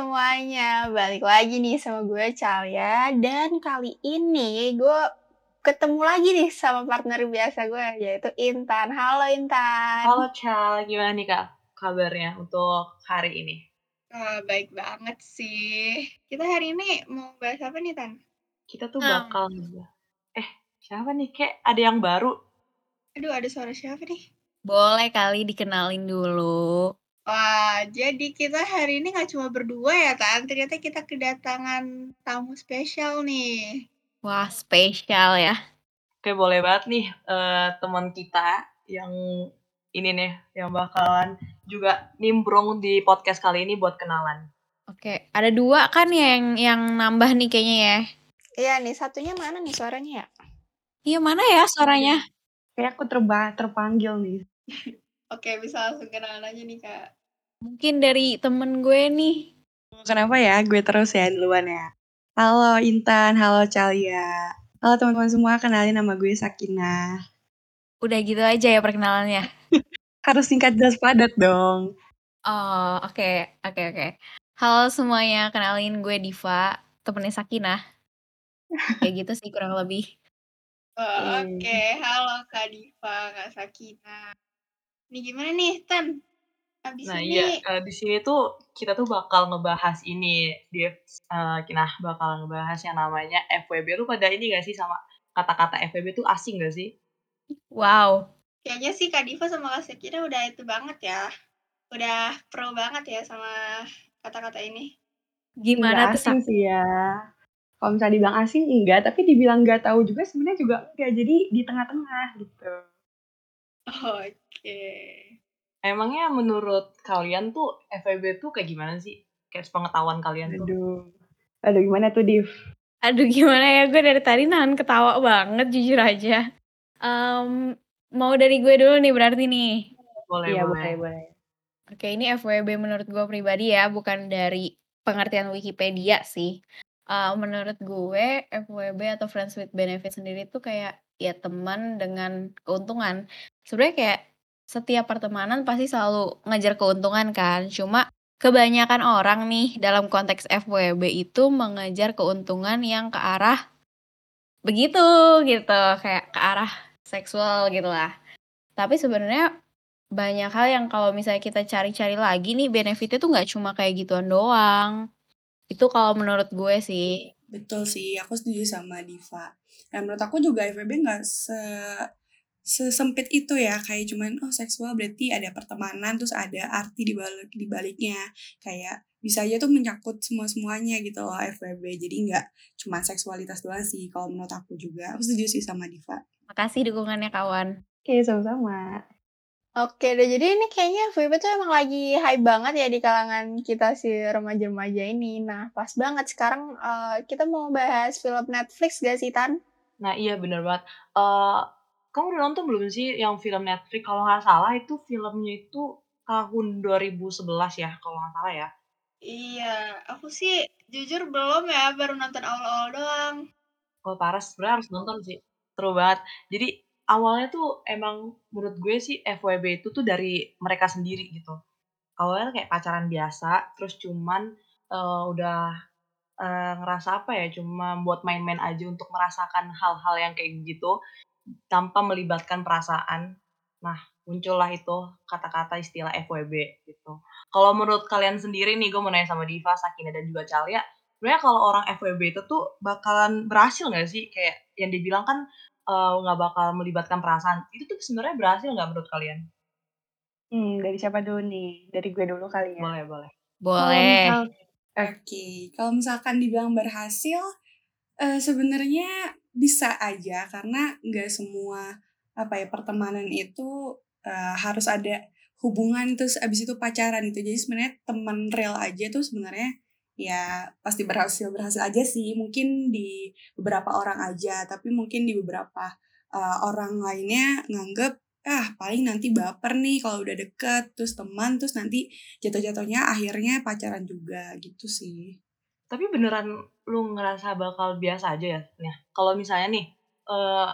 Semuanya, balik lagi nih sama gue Calia dan kali ini gue ketemu lagi nih sama partner biasa gue yaitu Intan. Halo Intan. Halo Cal, gimana nih kak kabarnya untuk hari ini? Uh, baik banget sih. Kita hari ini mau bahas apa nih Tan? Kita tuh hmm. bakal eh siapa nih kayak ada yang baru? Aduh ada suara siapa nih? Boleh kali dikenalin dulu. Wah, jadi kita hari ini nggak cuma berdua ya, Tan. Ternyata kita kedatangan tamu spesial nih. Wah, spesial ya. Oke, boleh banget nih uh, teman kita yang ini nih, yang bakalan juga nimbrung di podcast kali ini buat kenalan. Oke, ada dua kan yang yang nambah nih kayaknya ya. Iya nih, satunya mana nih suaranya ya? Iya, mana ya suaranya? Kayak aku terba terpanggil nih. Oke, bisa langsung kenalan aja nih, Kak. Mungkin dari temen gue nih. Kenapa ya? Gue terus ya duluan ya. Halo Intan, halo Calia. Halo teman-teman semua, kenalin nama gue Sakina. Udah gitu aja ya perkenalannya? Harus singkat jelas padat dong. Oh, oke, okay. oke, okay, oke. Okay. Halo semuanya, kenalin gue Diva, temennya Sakina. Kayak gitu sih kurang lebih. Oh, oke, okay. halo Kak Diva, Kak Sakina. Ini gimana nih, Tan? Abis nah ini... iya uh, di sini tuh kita tuh bakal ngebahas ini di uh, nah bakal ngebahas yang namanya FWB lu pada ini gak sih sama kata-kata FWB tuh asing gak sih? Wow. Kayaknya sih Kak Diva sama Kak Sekira udah itu banget ya. Udah pro banget ya sama kata-kata ini. Gimana tuh asing sih ya. Kalau misalnya dibilang asing enggak, tapi dibilang nggak tahu juga sebenarnya juga enggak. Jadi di tengah-tengah gitu. Oke. Okay. Emangnya menurut kalian tuh FEB tuh kayak gimana sih? Kayak pengetahuan kalian tuh? Aduh. Aduh gimana tuh Div? Aduh gimana ya gue dari tadi nahan ketawa banget jujur aja. Um, mau dari gue dulu nih berarti nih. Boleh, iya, boleh. boleh. Oke ini FWB menurut gue pribadi ya, bukan dari pengertian Wikipedia sih. Uh, menurut gue FWB atau Friends with Benefit sendiri tuh kayak ya teman dengan keuntungan. Sebenarnya kayak setiap pertemanan pasti selalu ngejar keuntungan kan. Cuma kebanyakan orang nih dalam konteks FWB itu mengejar keuntungan yang ke arah begitu gitu, kayak ke arah seksual gitu lah. Tapi sebenarnya banyak hal yang kalau misalnya kita cari-cari lagi nih benefitnya tuh nggak cuma kayak gituan doang. Itu kalau menurut gue sih. Betul sih, aku setuju sama Diva. Dan menurut aku juga FWB nggak se sesempit itu ya kayak cuman oh seksual berarti ada pertemanan terus ada arti di balik di baliknya kayak bisa aja tuh menyangkut semua semuanya gitu loh FWB jadi nggak cuma seksualitas doang sih kalau menurut aku juga aku setuju sih sama Diva makasih dukungannya kawan oke sama-sama Oke deh, jadi ini kayaknya FWB tuh emang lagi hype banget ya di kalangan kita si remaja-remaja ini. Nah, pas banget sekarang uh, kita mau bahas film Netflix gak sih, Tan? Nah, iya bener banget. Uh, kamu udah nonton belum sih yang film Netflix? Kalau nggak salah itu filmnya itu tahun 2011 ya, kalau nggak salah ya. Iya, aku sih jujur belum ya, baru nonton awal-awal doang. Oh parah, sebenarnya harus nonton sih. Seru banget. Jadi awalnya tuh emang menurut gue sih FWB itu tuh dari mereka sendiri gitu. Awalnya kayak pacaran biasa, terus cuman uh, udah uh, ngerasa apa ya, cuma buat main-main aja untuk merasakan hal-hal yang kayak gitu tanpa melibatkan perasaan. Nah, muncullah itu kata-kata istilah FWB gitu. Kalau menurut kalian sendiri nih, gue mau nanya sama Diva, Sakina, dan juga Calia, sebenarnya kalau orang FWB itu tuh bakalan berhasil nggak sih? Kayak yang dibilang kan eh, nggak uh, bakal melibatkan perasaan. Itu tuh sebenarnya berhasil nggak menurut kalian? Hmm, dari siapa dulu nih? Dari gue dulu kali ya? Boleh, boleh. Boleh. Oke, okay. kalau misalkan dibilang berhasil, uh, sebenarnya bisa aja karena nggak semua apa ya pertemanan itu uh, harus ada hubungan terus abis itu pacaran itu jadi sebenarnya teman real aja tuh sebenarnya ya pasti berhasil berhasil aja sih. Mungkin di beberapa orang aja tapi mungkin di beberapa uh, orang lainnya nganggep ah paling nanti baper nih kalau udah deket terus teman terus nanti jatuh-jatuhnya akhirnya pacaran juga gitu sih tapi beneran lu ngerasa bakal biasa aja ya? Nah, kalau misalnya nih, uh,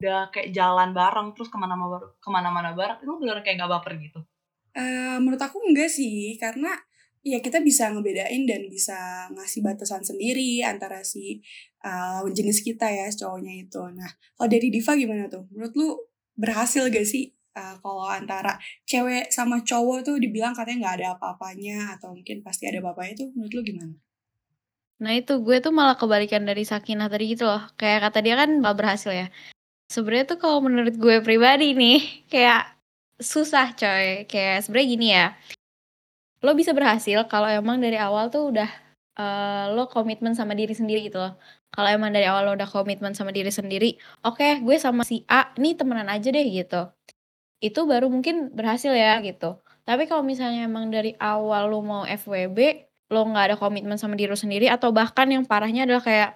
udah kayak jalan bareng terus ke mana-mana ke mana-mana bareng, lu beneran kayak gak baper gitu? Uh, menurut aku enggak sih, karena ya kita bisa ngebedain dan bisa ngasih batasan sendiri antara si uh, jenis kita ya cowoknya itu. Nah, kalau dari Diva gimana tuh? Menurut lu berhasil gak sih uh, kalau antara cewek sama cowok tuh dibilang katanya nggak ada apa-apanya atau mungkin pasti ada apa-apanya tuh menurut lu gimana? Nah itu gue tuh malah kebalikan dari Sakinah tadi gitu loh. Kayak kata dia kan gak berhasil ya. Sebenarnya tuh kalau menurut gue pribadi nih kayak susah coy. Kayak sebenarnya gini ya lo bisa berhasil kalau emang dari awal tuh udah uh, lo komitmen sama diri sendiri gitu loh. Kalau emang dari awal lo udah komitmen sama diri sendiri, oke okay, gue sama si A nih temenan aja deh gitu. Itu baru mungkin berhasil ya gitu. Tapi kalau misalnya emang dari awal lo mau FWB, lo nggak ada komitmen sama diri lo sendiri atau bahkan yang parahnya adalah kayak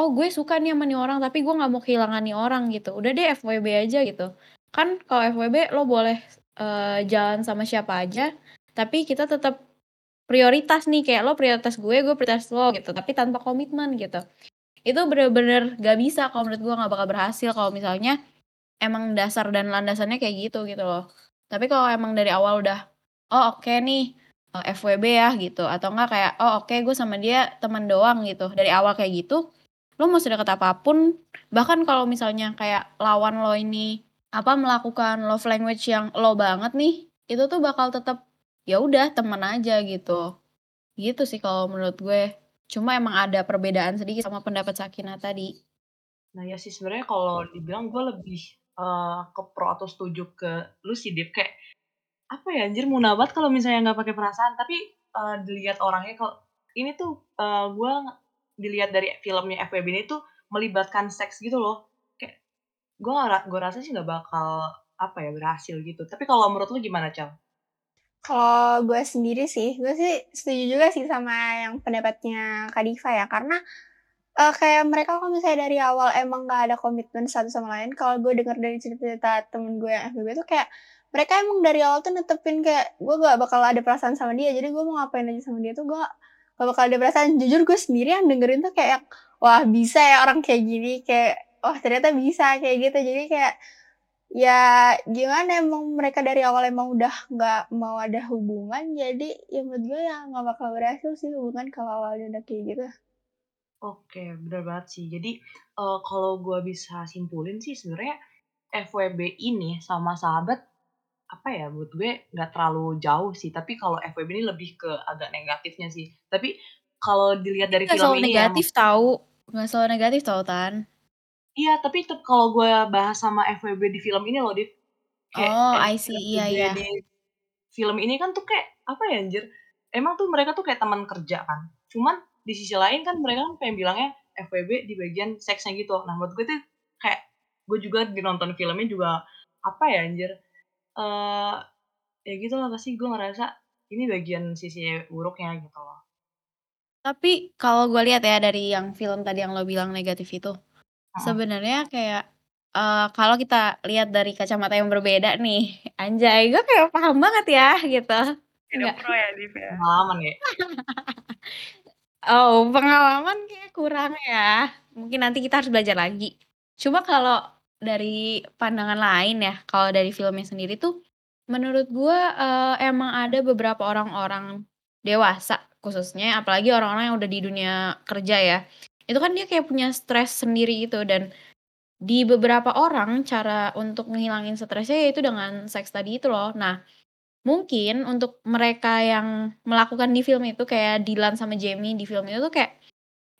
oh gue suka nih sama nih orang tapi gue nggak mau kehilangan nih orang gitu. Udah deh FWB aja gitu. Kan kalau FWB lo boleh uh, jalan sama siapa aja, tapi kita tetap prioritas nih kayak lo prioritas gue gue prioritas lo gitu tapi tanpa komitmen gitu itu bener-bener gak bisa kalau menurut gue gak bakal berhasil kalau misalnya emang dasar dan landasannya kayak gitu gitu loh tapi kalau emang dari awal udah oh oke okay nih eh, FWB ya gitu atau enggak kayak oh oke okay, gue sama dia teman doang gitu dari awal kayak gitu lo mau sedekat apa pun bahkan kalau misalnya kayak lawan lo ini apa melakukan love language yang lo banget nih itu tuh bakal tetap ya udah teman aja gitu. Gitu sih kalau menurut gue. Cuma emang ada perbedaan sedikit sama pendapat Sakina tadi. Nah ya sih sebenarnya kalau dibilang gue lebih uh, ke pro atau setuju ke lu sih Dip kayak apa ya anjir munabat kalau misalnya nggak pakai perasaan. Tapi uh, dilihat orangnya kalau ini tuh uh, gue dilihat dari filmnya FWB ini tuh melibatkan seks gitu loh. Kayak gue gue rasa sih nggak bakal apa ya berhasil gitu. Tapi kalau menurut lu gimana Cal? Kalau gue sendiri sih, gue sih setuju juga sih sama yang pendapatnya Kak Diva ya, karena uh, kayak mereka kalau misalnya dari awal emang gak ada komitmen satu sama lain, kalau gue denger dari cerita-cerita temen gue yang FBB tuh kayak mereka emang dari awal tuh netepin kayak gue gak bakal ada perasaan sama dia, jadi gue mau ngapain aja sama dia tuh gue gak bakal ada perasaan. Jujur gue sendiri yang dengerin tuh kayak, wah bisa ya orang kayak gini, kayak wah ternyata bisa kayak gitu, jadi kayak ya gimana emang mereka dari awal emang udah nggak mau ada hubungan jadi ya menurut gue ya nggak bakal berhasil sih hubungan kalau awalnya udah kayak gitu Oke, benar banget sih. Jadi uh, kalau gue bisa simpulin sih sebenarnya FWB ini sama sahabat apa ya buat gue nggak terlalu jauh sih. Tapi kalau FWB ini lebih ke agak negatifnya sih. Tapi kalau dilihat dari Nggak film ini negatif yang tahu nggak selalu negatif tahu tan Iya, tapi kalau gue bahas sama FWB di film ini loh, Div. Kayak Oh, I see. Iya, iya. di film ini kan tuh kayak, apa ya anjir, emang tuh mereka tuh kayak teman kerja kan. Cuman di sisi lain kan mereka kan pengen bilangnya FWB di bagian seksnya gitu. Nah, buat gue tuh kayak gue juga di nonton filmnya juga apa ya anjir, uh, ya gitu lah pasti gue ngerasa ini bagian sisi buruknya gitu loh. Tapi kalau gue lihat ya dari yang film tadi yang lo bilang negatif itu Sebenarnya kayak, uh, kalau kita lihat dari kacamata yang berbeda nih, anjay gue kayak paham banget ya gitu. Tidak pro ya Div ya? Pengalaman ya? Oh pengalaman kayak kurang ya, mungkin nanti kita harus belajar lagi. Cuma kalau dari pandangan lain ya, kalau dari filmnya sendiri tuh, menurut gue, uh, emang ada beberapa orang-orang dewasa khususnya, apalagi orang-orang yang udah di dunia kerja ya, itu kan dia kayak punya stres sendiri gitu dan di beberapa orang cara untuk ngehilangin stresnya yaitu dengan seks tadi itu loh. Nah, mungkin untuk mereka yang melakukan di film itu kayak Dylan sama Jamie di film itu tuh kayak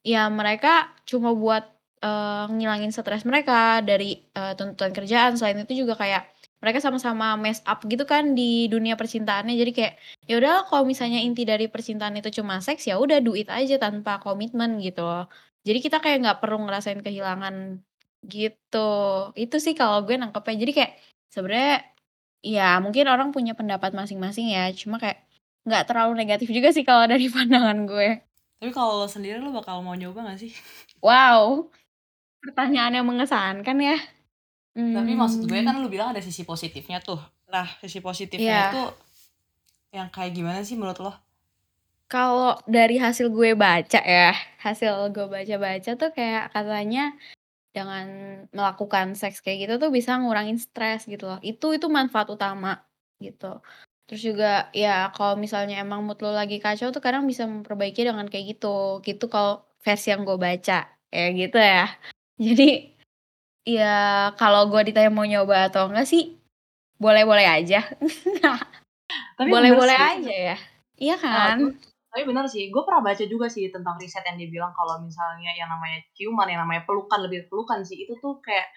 ya mereka cuma buat uh, ngilangin stres mereka dari uh, tuntutan kerjaan. Selain itu juga kayak mereka sama-sama mess up gitu kan di dunia percintaannya. Jadi kayak ya udah kalau misalnya inti dari percintaan itu cuma seks ya udah duit aja tanpa komitmen gitu loh. Jadi kita kayak nggak perlu ngerasain kehilangan gitu. Itu sih kalau gue nangkepnya. Jadi kayak sebenarnya ya mungkin orang punya pendapat masing-masing ya. Cuma kayak nggak terlalu negatif juga sih kalau dari pandangan gue. Tapi kalau lo sendiri lo bakal mau nyoba gak sih? Wow, pertanyaan yang mengesankan ya. Tapi maksud gue kan lo bilang ada sisi positifnya tuh. Nah, sisi positifnya yeah. itu yang kayak gimana sih menurut lo? Kalau dari hasil gue baca ya, hasil gue baca-baca tuh kayak katanya dengan melakukan seks kayak gitu tuh bisa ngurangin stres gitu loh. Itu itu manfaat utama gitu. Terus juga ya kalau misalnya emang mood lo lagi kacau tuh kadang bisa memperbaiki dengan kayak gitu. Gitu kalau versi yang gue baca, kayak gitu ya. Jadi ya kalau gue ditanya mau nyoba atau enggak sih boleh-boleh aja. Tapi Boleh-boleh aja ya. Iya Nah, kan? gue- tapi benar sih, gue pernah baca juga sih tentang riset yang dia bilang kalau misalnya yang namanya ciuman, yang namanya pelukan, lebih pelukan sih, itu tuh kayak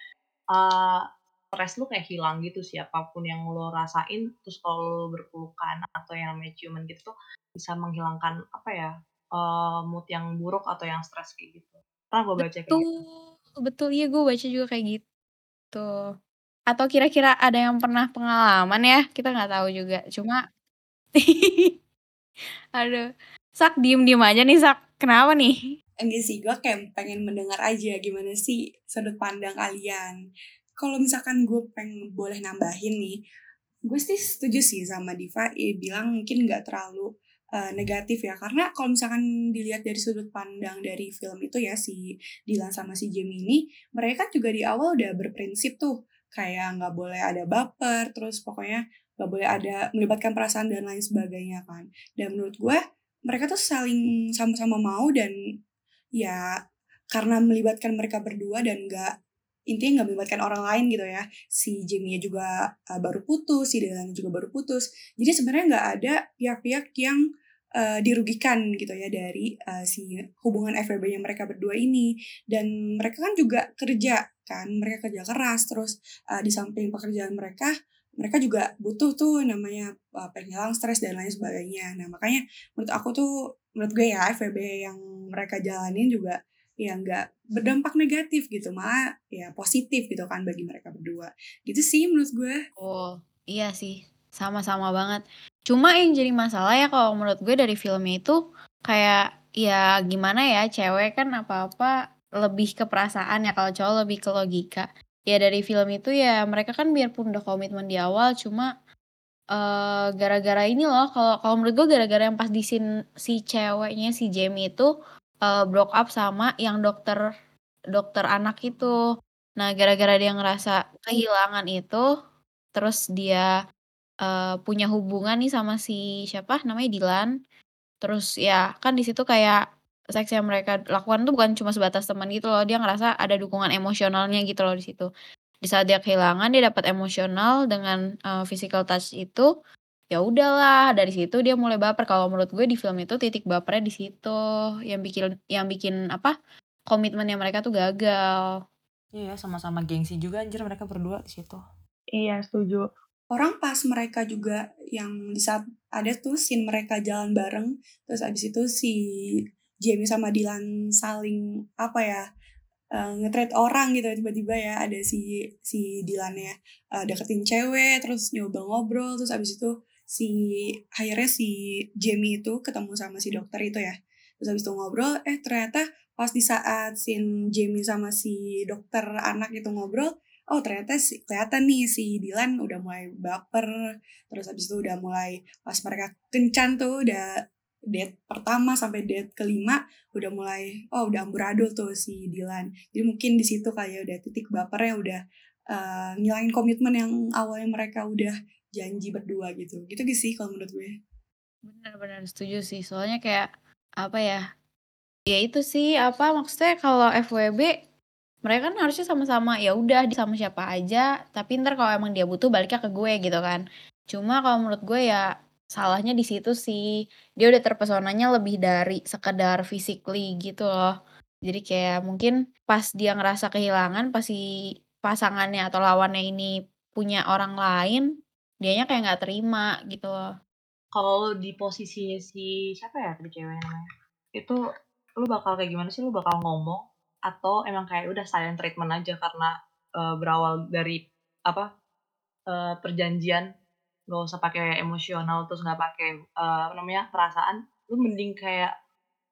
uh, stres lu kayak hilang gitu sih, apa pun yang lo rasain, terus kalau lo berpelukan atau yang namanya ciuman gitu tuh bisa menghilangkan apa ya, uh, mood yang buruk atau yang stres kayak gitu. Pernah gue baca kayak Betul, gitu. Betul iya gue baca juga kayak gitu. Atau kira-kira ada yang pernah pengalaman ya? Kita nggak tahu juga. Cuma aduh, Sak diem-diem aja nih Sak. Kenapa nih? Enggak sih, gue kayak pengen mendengar aja gimana sih sudut pandang kalian. Kalau misalkan gue pengen boleh nambahin nih, gue sih setuju sih sama Diva, ya bilang mungkin nggak terlalu uh, negatif ya. Karena kalau misalkan dilihat dari sudut pandang dari film itu ya, si Dylan sama si Jamie ini, mereka juga di awal udah berprinsip tuh, kayak nggak boleh ada baper, terus pokoknya nggak boleh ada melibatkan perasaan dan lain sebagainya kan. Dan menurut gue, mereka tuh saling sama-sama mau dan ya karena melibatkan mereka berdua dan nggak intinya nggak melibatkan orang lain gitu ya. Si Jamie juga uh, baru putus si Dylan juga baru putus. Jadi sebenarnya nggak ada pihak-pihak yang uh, dirugikan gitu ya dari uh, si hubungan FWB yang mereka berdua ini. Dan mereka kan juga kerja kan mereka kerja keras terus uh, di samping pekerjaan mereka mereka juga butuh tuh namanya uh, penghilang stres dan lain sebagainya. Nah makanya menurut aku tuh menurut gue ya FWB yang mereka jalanin juga ya nggak berdampak negatif gitu malah ya positif gitu kan bagi mereka berdua. Gitu sih menurut gue. Oh iya sih sama-sama banget. Cuma yang jadi masalah ya kalau menurut gue dari filmnya itu kayak ya gimana ya cewek kan apa-apa lebih ke perasaan ya kalau cowok lebih ke logika. Ya dari film itu ya mereka kan biarpun udah komitmen di awal cuma uh, gara-gara ini loh kalau kalau menurut gue gara-gara yang pas di scene si ceweknya si Jamie itu uh, broke up sama yang dokter dokter anak itu. Nah, gara-gara dia ngerasa kehilangan itu, terus dia uh, punya hubungan nih sama si siapa namanya Dilan. Terus ya kan di situ kayak seks yang mereka lakukan tuh bukan cuma sebatas teman gitu loh. Dia ngerasa ada dukungan emosionalnya gitu loh di situ. Di saat dia kehilangan dia dapat emosional dengan uh, physical touch itu ya udahlah dari situ dia mulai baper. Kalau menurut gue di film itu titik bapernya di situ. Yang bikin yang bikin apa komitmennya mereka tuh gagal. Iya sama-sama gengsi juga anjir mereka berdua di situ. Iya setuju. Orang pas mereka juga yang di saat ada tuh scene mereka jalan bareng terus abis itu si Jamie sama Dylan saling apa ya uh, nge orang gitu tiba-tiba ya ada si si Dylan ya uh, deketin cewek terus nyoba ngobrol terus abis itu si akhirnya si Jamie itu ketemu sama si dokter itu ya. Terus habis itu ngobrol eh ternyata pas di saat si Jamie sama si dokter anak itu ngobrol oh ternyata si kelihatan nih si Dylan udah mulai baper. Terus habis itu udah mulai pas mereka kencan tuh udah date pertama sampai date kelima udah mulai oh udah amburadul tuh si Dylan. Jadi mungkin di situ kayak udah titik bapernya udah uh, ngilangin komitmen yang awalnya mereka udah janji berdua gitu. Gitu sih kalau menurut gue? Benar-benar setuju sih. Soalnya kayak apa ya ya itu sih apa maksudnya kalau FWB mereka kan harusnya sama-sama ya udah sama siapa aja tapi ntar kalau emang dia butuh baliknya ke gue gitu kan. Cuma kalau menurut gue ya salahnya di situ sih. Dia udah terpesonanya lebih dari sekedar physically gitu loh. Jadi kayak mungkin pas dia ngerasa kehilangan pasti pasangannya atau lawannya ini punya orang lain dianya kayak nggak terima gitu loh. Kalau di posisinya si siapa ya tadi cewek namanya? Itu lu bakal kayak gimana sih? Lu bakal ngomong atau emang kayak udah silent treatment aja karena uh, berawal dari apa uh, perjanjian gak usah pakai emosional terus nggak pakai uh, namanya perasaan lu mending kayak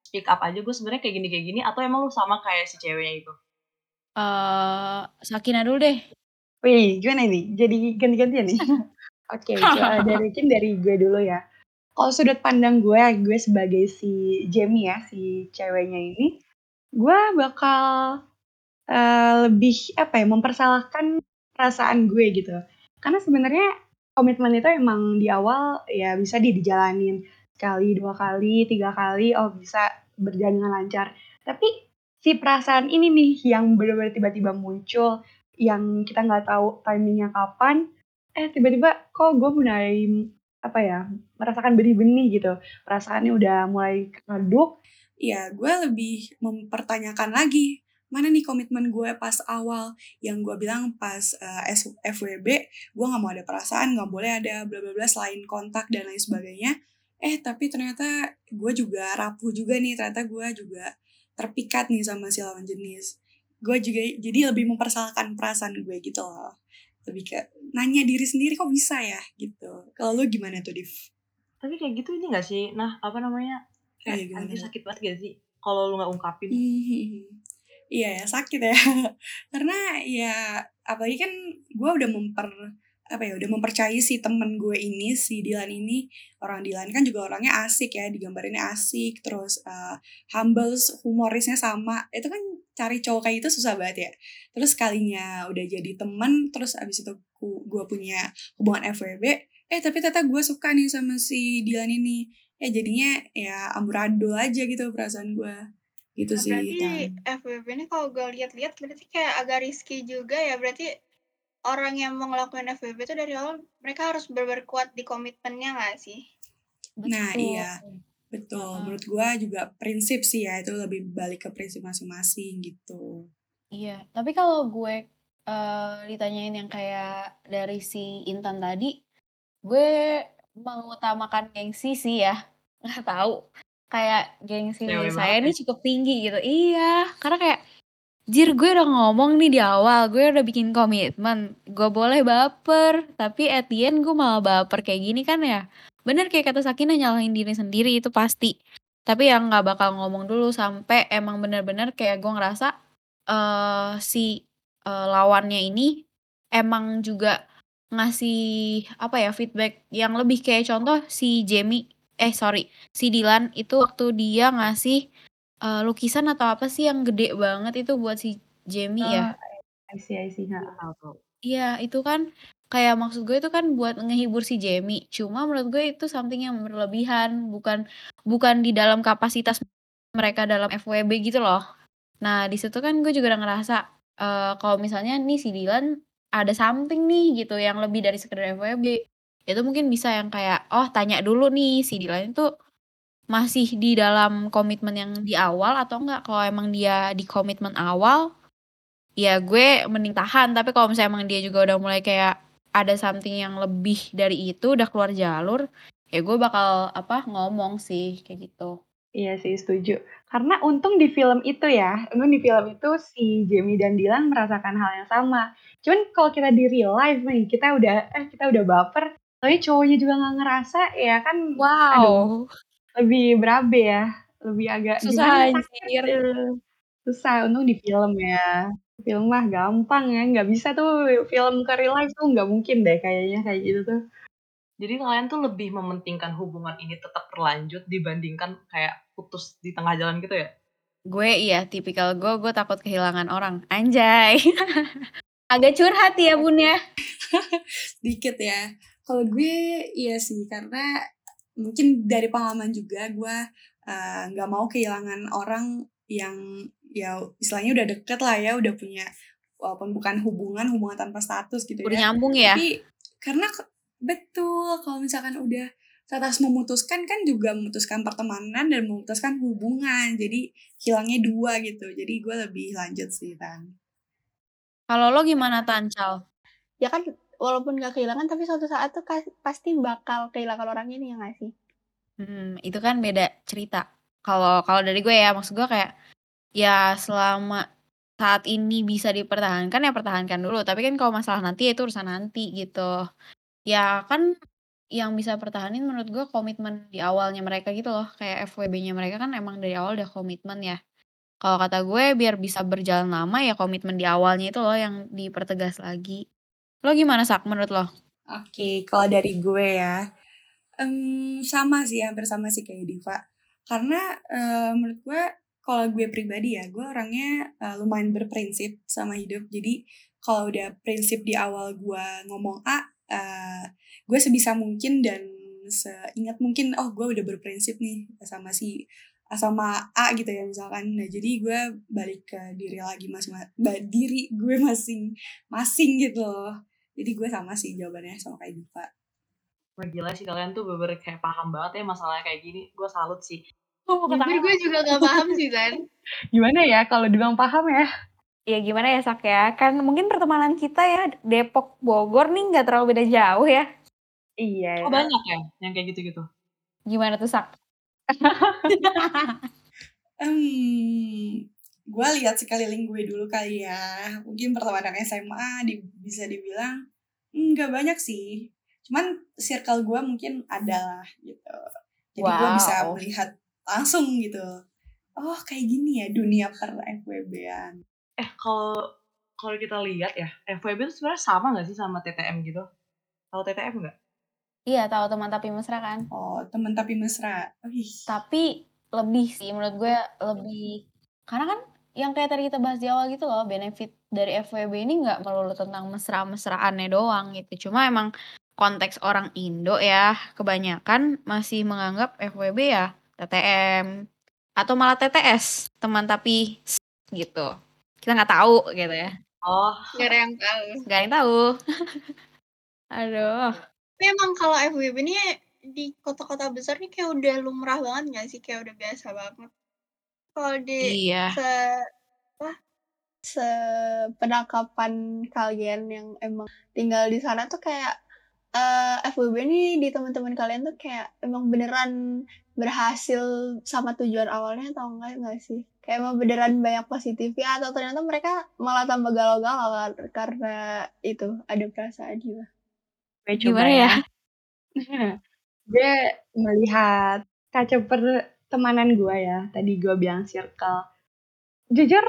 speak up aja gue sebenarnya kayak gini kayak gini atau emang lu sama kayak si ceweknya itu uh, Sakina dulu deh Wih, gimana nih? Jadi ganti-gantian nih? Oke, okay, dari mungkin dari gue dulu ya. Kalau sudut pandang gue, gue sebagai si Jamie ya, si ceweknya ini, gue bakal uh, lebih apa ya, mempersalahkan perasaan gue gitu. Karena sebenarnya komitmen itu emang di awal ya bisa di dijalanin sekali, dua kali, tiga kali, oh bisa berjalan dengan lancar. Tapi si perasaan ini nih yang benar-benar tiba-tiba muncul, yang kita nggak tahu timingnya kapan, eh tiba-tiba kok gue mulai apa ya merasakan benih-benih gitu, perasaannya udah mulai redup. Ya gue lebih mempertanyakan lagi mana nih komitmen gue pas awal? Yang gue bilang pas uh, eh, FWB gue nggak mau ada perasaan nggak boleh ada bla bla bla selain kontak dan lain sebagainya. Eh tapi ternyata gue juga rapuh juga nih ternyata gue juga terpikat nih sama si lawan jenis. Gue juga jadi lebih mempersalahkan perasaan gue gitu loh lebih ke nanya diri sendiri kok bisa ya? Gitu. Kalau lu gimana tuh Div? tapi kayak gitu ini gak sih? Nah apa namanya? Kayak oh, iya, sakit banget gak sih? Kalau lu nggak ungkapin. Iya ya, sakit ya. Karena ya apalagi kan gue udah memper apa ya udah mempercayai si temen gue ini si Dilan ini. Orang Dilan kan juga orangnya asik ya digambarinnya asik terus uh, humble humorisnya sama. Itu kan cari cowok kayak itu susah banget ya. Terus kalinya udah jadi temen terus abis itu gue punya hubungan FWB eh tapi ternyata gue suka nih sama si Dilan ini. Ya jadinya ya amburadul aja gitu perasaan gue gitu nah, sih berarti kan. FWB ini kalau gue lihat-lihat berarti kayak agak risky juga ya. Berarti orang yang mau ngelakuin FWB itu dari awal mereka harus benar kuat di komitmennya nggak sih? Betul. nah iya betul uh menurut gue juga prinsip sih ya itu lebih balik ke prinsip masing-masing gitu iya tapi kalau gue uh, ditanyain yang kayak dari si Intan tadi gue mengutamakan gengsi sih ya nggak tahu kayak gengsi Cewek saya ini cukup tinggi gitu. Iya, karena kayak jir gue udah ngomong nih di awal, gue udah bikin komitmen, gue boleh baper, tapi at the end gue malah baper kayak gini kan ya. Bener kayak kata Sakina nyalahin diri sendiri itu pasti. Tapi yang nggak bakal ngomong dulu sampai emang bener-bener kayak gue ngerasa uh, si uh, lawannya ini emang juga ngasih apa ya feedback yang lebih. Kayak contoh si Jamie eh sorry si Dilan itu waktu dia ngasih uh, lukisan atau apa sih yang gede banget itu buat si Jamie uh, ya I see I see. Iya itu kan kayak maksud gue itu kan buat ngehibur si Jamie cuma menurut gue itu something yang berlebihan bukan bukan di dalam kapasitas mereka dalam FWB gitu loh nah di situ kan gue juga udah ngerasa uh, kalau misalnya nih si Dilan ada something nih gitu yang lebih dari sekedar FWB itu mungkin bisa yang kayak, oh tanya dulu nih si Dilan itu masih di dalam komitmen yang di awal atau enggak. Kalau emang dia di komitmen awal, ya gue mending tahan. Tapi kalau misalnya emang dia juga udah mulai kayak ada something yang lebih dari itu, udah keluar jalur, ya gue bakal apa ngomong sih kayak gitu. Iya sih setuju. Karena untung di film itu ya, untung di film itu si Jamie dan Dylan merasakan hal yang sama. Cuman kalau kita di real life nih, kita udah eh kita udah baper, tapi cowoknya juga nggak ngerasa ya kan wow aduh, lebih berabe ya lebih agak susah anjir susah untung di film ya film mah gampang ya nggak bisa tuh film ke real life tuh nggak mungkin deh kayaknya kayak gitu tuh. Jadi kalian tuh lebih mementingkan hubungan ini tetap berlanjut dibandingkan kayak putus di tengah jalan gitu ya? Gue iya tipikal gue gue takut kehilangan orang. Anjay. Agak curhat ya bun ya. Dikit ya. Kalau gue iya sih karena mungkin dari pengalaman juga gue uh, nggak uh, mau kehilangan orang yang ya istilahnya udah deket lah ya udah punya walaupun bukan hubungan hubungan tanpa status gitu udah ya. nyambung ya tapi karena betul kalau misalkan udah status memutuskan kan juga memutuskan pertemanan dan memutuskan hubungan jadi hilangnya dua gitu jadi gue lebih lanjut sih tan kalau lo gimana tancal ya kan walaupun gak kehilangan tapi suatu saat tuh pasti bakal kehilangan orang ini ya gak sih? Hmm, itu kan beda cerita. Kalau kalau dari gue ya maksud gue kayak ya selama saat ini bisa dipertahankan ya pertahankan dulu. Tapi kan kalau masalah nanti ya itu urusan nanti gitu. Ya kan yang bisa pertahanin menurut gue komitmen di awalnya mereka gitu loh. Kayak FWB-nya mereka kan emang dari awal udah komitmen ya. Kalau kata gue biar bisa berjalan lama ya komitmen di awalnya itu loh yang dipertegas lagi. Lo gimana Sak menurut lo? Oke, kalau dari gue ya, um, sama sih, hampir sama sih kayak Diva. Karena uh, menurut gue, kalau gue pribadi ya, gue orangnya uh, lumayan berprinsip sama hidup. Jadi kalau udah prinsip di awal gue ngomong A, uh, gue sebisa mungkin dan seingat mungkin oh gue udah berprinsip nih sama si sama A gitu ya misalkan nah jadi gue balik ke diri lagi masing diri gue masing masing gitu loh jadi gue sama sih jawabannya sama kayak Diva Wah gila sih kalian tuh bener, kayak paham banget ya masalah kayak gini. Gue salut sih. Oh, Jujur gue juga gak paham sih, Zan. Gimana ya kalau dibilang paham ya? Ya gimana ya Sak ya, kan mungkin pertemanan kita ya Depok Bogor nih nggak terlalu beda jauh ya. Iya. Oh banyak ya yang kayak gitu-gitu. Gimana tuh Sak? um, gue lihat sekeliling gue dulu kali ya. Mungkin pertemanan SMA di, bisa dibilang nggak banyak sih cuman circle gue mungkin ada lah gitu jadi wow. gue bisa melihat langsung gitu. Oh kayak gini ya dunia per FWB-an eh kalau kalau kita lihat ya FWB itu sebenarnya sama gak sih sama TTM gitu? Tahu TTM nggak? Iya tahu teman tapi mesra kan? Oh teman tapi mesra. Ih. tapi lebih sih menurut gue lebih karena kan yang kayak tadi kita bahas di awal gitu loh benefit dari FWB ini nggak melulu tentang mesra-mesraannya doang gitu. Cuma emang konteks orang Indo ya, kebanyakan masih menganggap FWB ya TTM atau malah TTS, teman tapi gitu. Kita nggak tahu gitu ya. Oh, nggak ada yang tahu. Nggak ada yang tahu. Aduh. Tapi emang kalau FWB ini di kota-kota besar nih kayak udah lumrah banget nggak sih? Kayak udah biasa banget. Kalau di iya. se apa sepenangkapan kalian yang emang tinggal di sana tuh kayak uh, eh, FWB ini di teman-teman kalian tuh kayak emang beneran berhasil sama tujuan awalnya atau enggak enggak sih? Kayak emang beneran banyak positifnya atau ternyata mereka malah tambah galau-galau karena itu ada perasaan juga. Gimana ya? ya? gue melihat kaca pertemanan gue ya, tadi gue bilang circle. Jujur,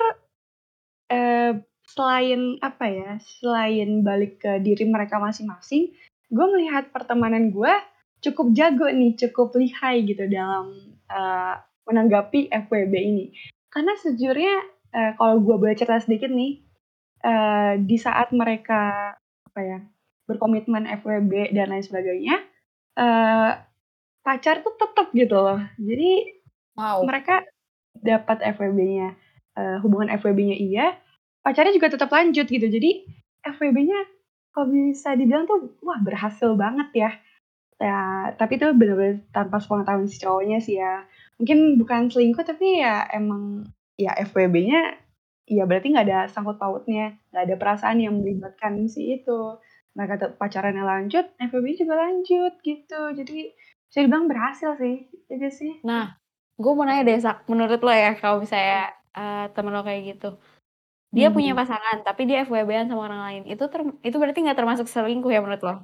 eh, selain apa ya, selain balik ke diri mereka masing-masing, gue melihat pertemanan gue cukup jago nih, cukup lihai gitu dalam uh, menanggapi FWB ini. Karena sejujurnya uh, kalau gue boleh cerita sedikit nih, uh, di saat mereka apa ya berkomitmen FWB dan lain sebagainya, uh, pacar tuh tetap gitu loh. Jadi wow. mereka dapat FWB-nya, uh, hubungan FWB-nya iya, pacarnya juga tetap lanjut gitu. Jadi FWB-nya kalau bisa dibilang tuh wah berhasil banget ya. Ya, tapi itu benar-benar tanpa sepengetahuan si cowoknya sih ya. Mungkin bukan selingkuh tapi ya emang ya FWB-nya ya berarti nggak ada sangkut pautnya, nggak ada perasaan yang melibatkan si itu. Mereka pacarannya lanjut, FWB juga lanjut gitu. Jadi saya bilang berhasil sih, itu sih. Nah, gue mau nanya deh, Sak, menurut lo ya kalau misalnya uh, temen lo kayak gitu, dia punya hmm. pasangan, tapi dia FWB-an sama orang lain. Itu ter itu berarti nggak termasuk selingkuh ya menurut lo?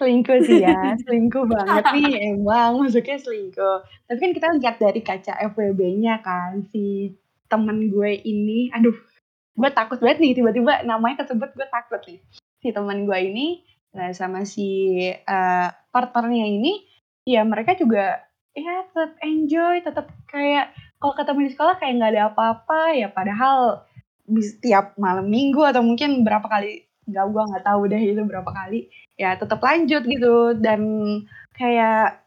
Selingkuh sih ya, selingkuh banget nih emang masuknya selingkuh. Tapi kan kita lihat dari kaca FWB-nya kan, si temen gue ini, aduh, gue takut banget nih tiba-tiba namanya kesebut gue takut nih. Si temen gue ini, nah sama si uh, partnernya ini, ya mereka juga ya tetap enjoy, tetap kayak kalau ketemu di sekolah kayak nggak ada apa-apa ya padahal setiap malam minggu atau mungkin berapa kali nggak gua nggak tahu deh itu berapa kali ya tetap lanjut gitu. Dan kayak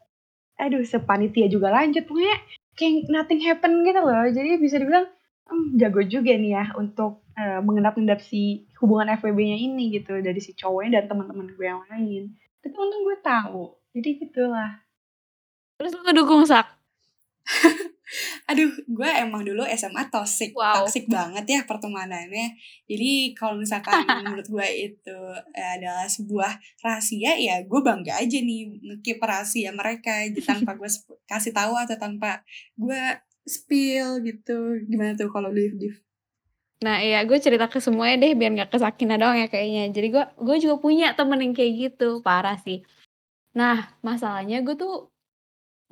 aduh sepanitia juga lanjut. Pokoknya kayak nothing happen gitu loh. Jadi bisa dibilang hmm, jago juga nih ya untuk uh, mengendap-endap si hubungan FWB-nya ini gitu dari si cowoknya dan teman-teman gue yang lain. Tapi untung gue tahu. Jadi gitulah. Terus lu dukung sak Aduh, gue emang dulu SMA toxic, wow. toxic banget ya pertemanannya. Jadi kalau misalkan menurut gue itu adalah sebuah rahasia, ya gue bangga aja nih ngekip rahasia mereka tanpa gue kasih tahu atau tanpa gue spill gitu. Gimana tuh kalau Div Div? Nah iya gue cerita ke semuanya deh biar gak kesakina doang ya kayaknya. Jadi gue gue juga punya temen yang kayak gitu, parah sih. Nah masalahnya gue tuh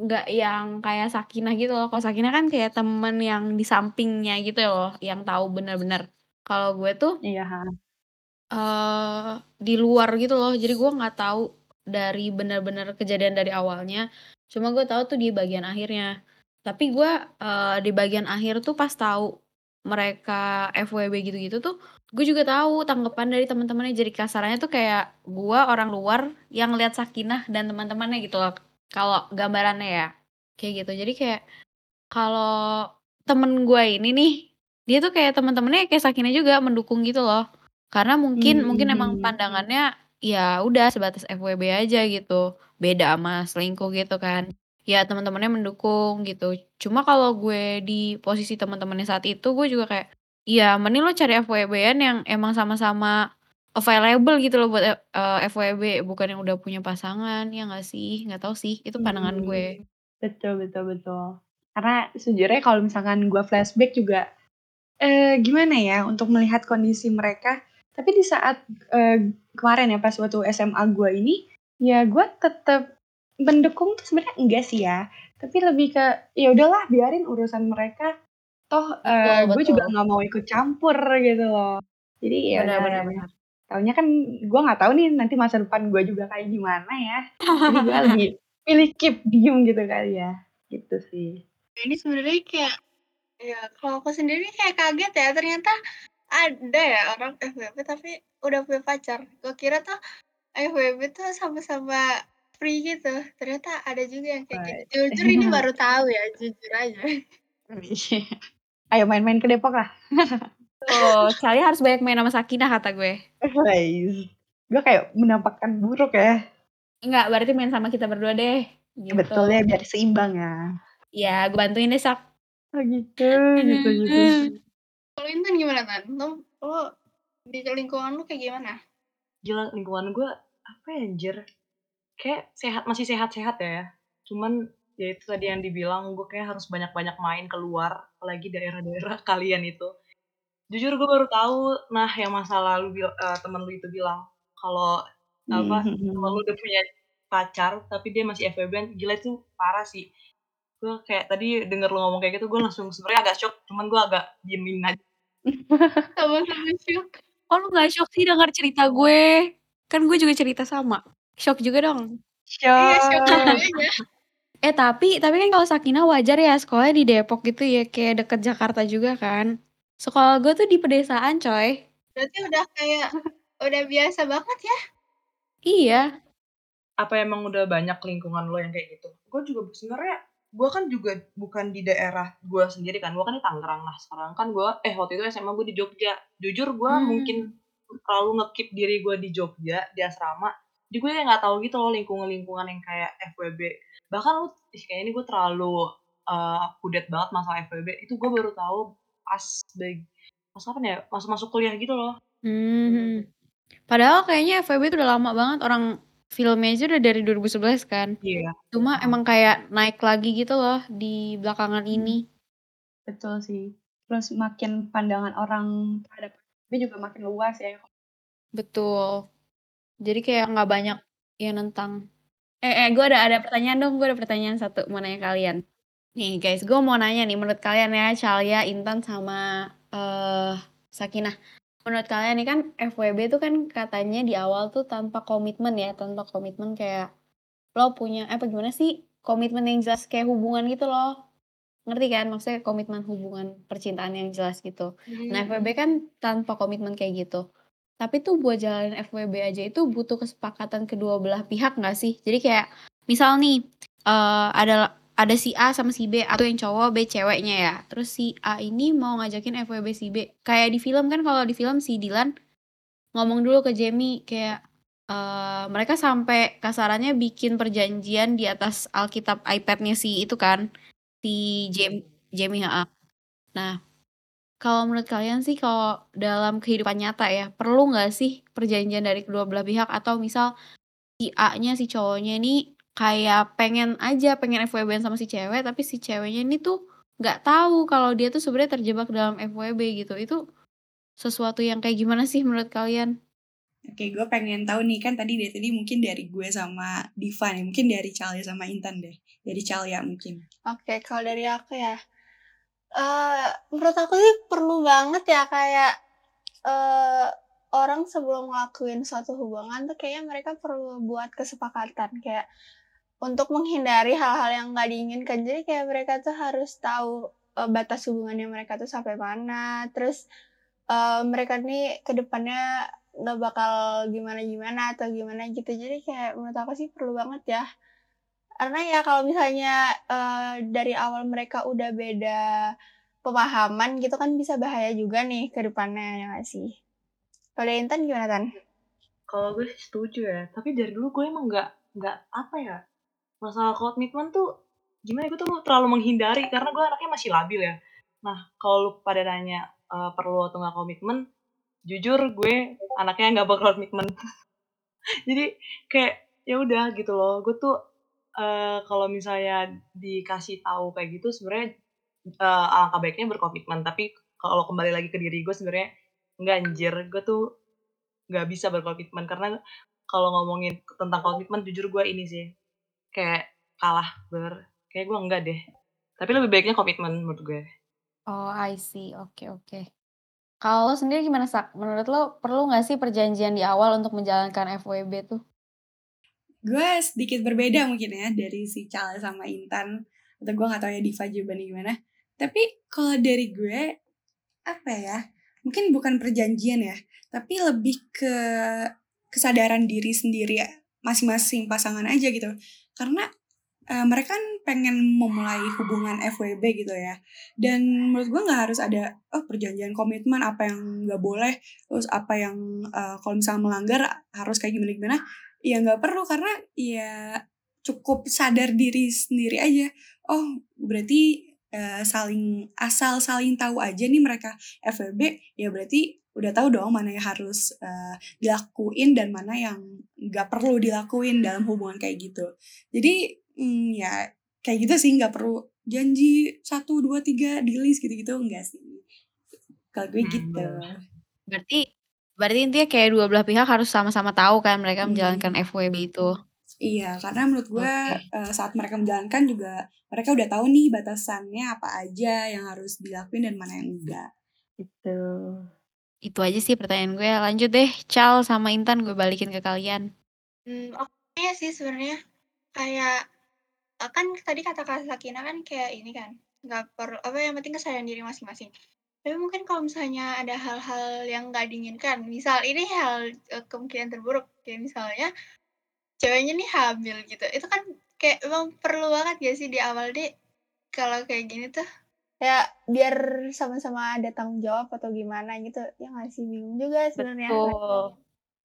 Nggak yang kayak Sakinah gitu loh, kalau Sakinah kan kayak temen yang di sampingnya gitu loh, yang tahu bener-bener. Kalau gue tuh Iya, uh, di luar gitu loh, jadi gue nggak tahu dari bener-bener kejadian dari awalnya, cuma gue tahu tuh di bagian akhirnya. Tapi gue, uh, di bagian akhir tuh pas tahu mereka FWB gitu-gitu tuh, gue juga tahu tanggapan dari teman-temannya. Jadi kasarannya tuh kayak gue orang luar yang lihat Sakinah dan teman-temannya gitu loh. Kalau gambarannya ya kayak gitu. Jadi kayak kalau temen gue ini nih, dia tuh kayak teman-temannya kayak Sakinah juga mendukung gitu loh. Karena mungkin mungkin emang Hmm. pandangannya ya udah sebatas FWB aja gitu. Beda sama selingkuh gitu kan. Ya teman-temannya mendukung gitu. Cuma kalau gue di posisi teman-temannya saat itu, gue juga kayak, ya mending lo cari FWB-an yang emang sama-sama available gitu loh buat eh, FWB, bukan yang udah punya pasangan, ya nggak sih? Nggak tahu sih, itu pandangan gue. Hmm. Betul betul betul. Karena sejujurnya kalau misalkan gue flashback juga eh gimana ya untuk melihat kondisi mereka. Tapi di saat eh, kemarin ya pas waktu SMA gue ini, ya gue tetap mendukung tuh sebenarnya enggak sih ya. Tapi lebih ke ya udahlah biarin urusan mereka. Toh eh, gue juga betul. nggak mau ikut campur gitu loh. Jadi ya Benar udah. benar benar. Taunya kan gue nggak tahu nih nanti masa depan gue juga kayak gimana ya. Jadi gue lebih pilih keep diem gitu kali ya. Gitu sih. Ini sebenarnya kayak ya kalau aku sendiri kayak kaget ya ternyata ada ya orang FWB tapi udah punya pacar. Gue kira tuh FWB tuh sama-sama free gitu. Ternyata ada juga yang kayak gitu. Jujur ini baru tahu ya, jujur aja. Ayo main-main ke Depok lah. Tuh, Cali harus banyak main sama Sakinah kata gue. Guys. Gue kayak menampakkan buruk ya. Enggak, berarti main sama kita berdua deh. Gitu. Betul ya biar seimbang ya. Ya, gue bantuin deh, Sak. Oh gitu, gitu, gitu. Kalau Intan gimana Tan? Lo, lo di lingkungan lu kayak gimana? Gila lingkungan gue apa ya anjir? Kayak sehat masih sehat-sehat ya. Cuman ya itu tadi yang dibilang gue kayak harus banyak-banyak main keluar apalagi daerah-daerah kalian itu. Jujur gue baru tahu nah yang masa lalu eh, temen lu itu bilang kalau apa Mhm. temen lu udah punya pacar tapi dia masih FWB gila itu parah sih. Gue kayak tadi denger lu ngomong kayak gitu gue langsung sebenarnya agak shock cuman gue agak diemin aja. Sama-sama shock. Oh, lu gak shock sih denger cerita gue? Kan gue juga cerita sama. Shock juga dong. Iya, shock Shock. aja. Eh, tapi tapi kan kalau Sakinah wajar ya sekolahnya di Depok gitu ya, kayak deket Jakarta juga kan. Sekolah gue tuh di pedesaan, coy. Berarti udah kayak udah biasa banget ya? Iya. apa emang udah banyak lingkungan lo yang kayak gitu? Gue juga sebenarnya gue kan juga bukan di daerah gue sendiri kan, gue kan di Tangerang lah. Sekarang kan gue eh waktu itu SMA gue di Jogja. Jujur gue Hmm. mungkin terlalu ngekip diri gue di Jogja di asrama. Jadi gue nggak tahu gitu loh lingkungan-lingkungan yang kayak FWB. Bahkan lu ih, kayak ini gue terlalu uh, kudet banget masalah FWB. Itu gue baru tahu pas bag, pas apa ya? Masuk masuk kuliah gitu loh. Hmm. Padahal kayaknya FWB itu udah lama banget. Orang filmnya aja udah dari 2011 kan. Iya. Cuma emang kayak naik lagi gitu loh di belakangan ini. Betul sih. Terus makin pandangan orang terhadap tapi juga makin luas ya. Betul. Jadi kayak nggak banyak yang nentang. Eh, eh gue ada ada pertanyaan dong. Gue ada pertanyaan satu mau nanya kalian. Nih guys, gue mau nanya nih menurut kalian ya, Calia, Intan sama eh Sakinah. Menurut kalian nih kan FWB itu kan katanya di awal tuh tanpa komitmen ya, tanpa komitmen kayak lo punya eh, apa gimana sih komitmen yang jelas kayak hubungan gitu loh. Ngerti kan? Maksudnya komitmen hubungan percintaan yang jelas gitu. Nah, FWB kan tanpa komitmen kayak gitu. Tapi tuh buat jalanin FWB aja itu butuh kesepakatan kedua belah pihak nggak sih? Jadi kayak misal nih eh ada ada si A sama si B atau yang cowok B ceweknya ya. Terus si A ini mau ngajakin FWB si B. Kayak di film kan kalau di film si Dilan ngomong dulu ke Jamie kayak eh mereka sampai kasarannya bikin perjanjian di atas Alkitab iPad-nya si itu kan si Jamie Jamie ha. Nah, kalau menurut kalian sih kalau dalam kehidupan nyata ya, perlu nggak sih perjanjian dari kedua belah pihak atau misal si A-nya si cowoknya ini kayak pengen aja pengen FWB sama si cewek tapi si ceweknya ini tuh nggak tahu kalau dia tuh sebenarnya terjebak dalam FWB gitu. Itu sesuatu yang kayak gimana sih menurut kalian? Oke, gue pengen tahu nih kan tadi dari tadi mungkin dari gue sama Diva nih, mungkin dari Calia sama Intan deh, dari Calia mungkin. Oke, kalau dari aku ya, eh menurut aku sih perlu banget ya kayak eh orang sebelum ngelakuin suatu hubungan tuh kayaknya mereka perlu buat kesepakatan kayak untuk menghindari hal-hal yang nggak diinginkan. Jadi kayak mereka tuh harus tahu uh, batas hubungannya mereka tuh sampai mana. Terus uh, mereka nih ke depannya nggak bakal gimana-gimana atau gimana gitu. Jadi kayak menurut aku sih perlu banget ya. Karena ya kalau misalnya uh, dari awal mereka udah beda pemahaman gitu kan bisa bahaya juga nih ke depannya ya gak sih? Kalau Intan gimana Tan? Kalau gue setuju ya, tapi dari dulu gue emang nggak nggak apa ya masalah komitmen tuh gimana gue tuh terlalu menghindari karena gue anaknya masih labil ya. Nah kalau lu pada nanya uh, perlu atau nggak komitmen, jujur gue anaknya nggak bakal komitmen. Jadi kayak ya udah gitu loh, gue tuh uh, kalau misalnya dikasih tahu kayak gitu sebenarnya uh, alangkah baiknya berkomitmen. Tapi kalau kembali lagi ke diri gue sebenarnya nggak anjir, gue tuh nggak bisa berkomitmen karena kalau ngomongin tentang komitmen jujur gue ini sih kayak kalah ber kayak gue enggak deh. Tapi lebih baiknya komitmen menurut gue. Oh I see. Oke okay, oke. Okay. kalau sendiri gimana sak? Menurut lo perlu nggak sih perjanjian di awal untuk menjalankan FWB tuh? Gue sedikit berbeda mungkin ya dari si Cal sama Intan. Atau gue nggak tahu ya Diva jawabannya gimana. Tapi kalau dari gue apa ya mungkin bukan perjanjian ya tapi lebih ke kesadaran diri sendiri ya masing-masing pasangan aja gitu karena uh, mereka kan pengen memulai hubungan FWB gitu ya. Dan menurut gue nggak harus ada oh perjanjian komitmen apa yang nggak boleh terus apa yang uh, kalau misalnya melanggar harus kayak gimana gimana. Ya nggak perlu karena ya cukup sadar diri sendiri aja. Oh berarti uh, saling asal saling tahu aja nih mereka FWB ya berarti udah tahu dong mana yang harus uh, dilakuin dan mana yang nggak perlu dilakuin dalam hubungan kayak gitu jadi mm, ya kayak gitu sih nggak perlu janji satu dua tiga di list gitu gitu enggak sih kalau gue hmm, gitu berarti berarti intinya kayak dua belah pihak harus sama-sama tahu kan mereka hmm. menjalankan FWB itu Iya, karena menurut gue okay. uh, saat mereka menjalankan juga mereka udah tahu nih batasannya apa aja yang harus dilakuin dan mana yang enggak. Gitu. Itu aja sih pertanyaan gue. Lanjut deh, Cal sama Intan gue balikin ke kalian. Hmm, oke okay sih sebenarnya kayak eh, kan tadi kata Kak Sakina kan kayak ini kan nggak perlu apa yang penting kesadaran diri masing-masing. Tapi mungkin kalau misalnya ada hal-hal yang nggak diinginkan, misal ini hal uh, kemungkinan terburuk kayak misalnya ceweknya nih hamil gitu, itu kan kayak emang perlu banget gak sih di awal deh kalau kayak gini tuh ya biar sama-sama ada tanggung jawab atau gimana gitu ya nggak sih? Bingung juga sebenarnya. Betul.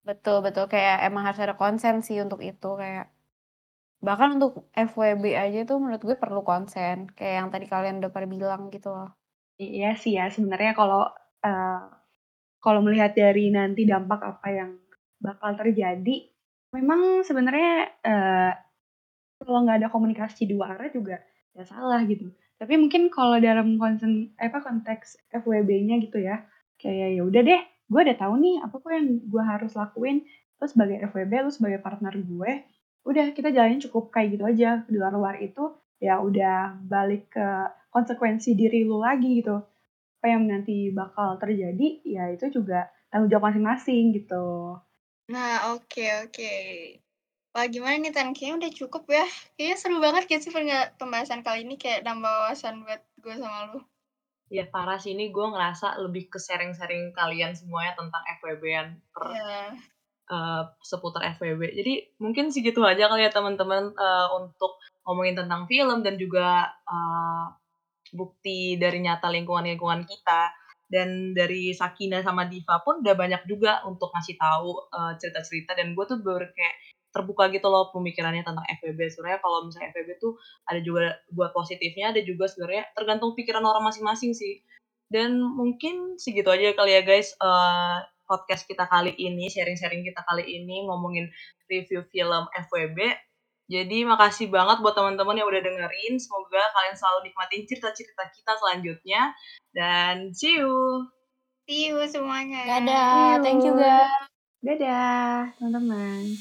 Betul betul. Kayak emang harus ada konsen sih untuk itu kayak bahkan untuk FWB aja tuh menurut gue perlu konsen kayak yang tadi kalian udah pernah bilang gitu loh. Iya sih ya sebenarnya kalau uh, kalau melihat dari nanti dampak apa yang bakal terjadi memang sebenarnya uh, kalau nggak ada komunikasi dua arah juga ya salah gitu tapi mungkin kalau dalam konsen apa konteks FWB-nya gitu ya, kayak ya udah deh, gue udah tahu nih apa kok yang gue harus lakuin. Terus sebagai FWB, lu sebagai partner gue, udah kita jalanin cukup kayak gitu aja. Di luar-luar itu ya udah balik ke konsekuensi diri lu lagi gitu. Apa yang nanti bakal terjadi, ya itu juga tanggung jawab masing-masing gitu. Nah, oke okay, oke. Okay. Wah, gimana nih Tan? Kayaknya udah cukup ya. Kayaknya seru banget gak sih pembahasan kali ini kayak nambah wawasan buat gue sama lu. Ya parah sih ini gue ngerasa lebih ke sharing-sharing kalian semuanya tentang FWB-an per yeah. Iya. uh, seputar FWB. Jadi mungkin segitu aja kali ya teman-teman uh, untuk ngomongin tentang film dan juga uh, bukti dari nyata lingkungan-lingkungan kita dan dari Sakina sama Diva pun udah banyak juga untuk ngasih tahu uh, cerita-cerita dan gue tuh baru kayak terbuka gitu loh pemikirannya tentang FVB. Sebenarnya kalau misalnya FVB tuh ada juga buat positifnya, ada juga sebenarnya tergantung pikiran orang masing-masing sih. Dan mungkin segitu aja kali ya guys uh, podcast kita kali ini, sharing-sharing kita kali ini ngomongin review film FWB. Jadi makasih banget buat teman-teman yang udah dengerin. Semoga kalian selalu nikmatin cerita-cerita kita selanjutnya. Dan see you. See you semuanya. Dadah. Thank you guys. Dadah teman-teman.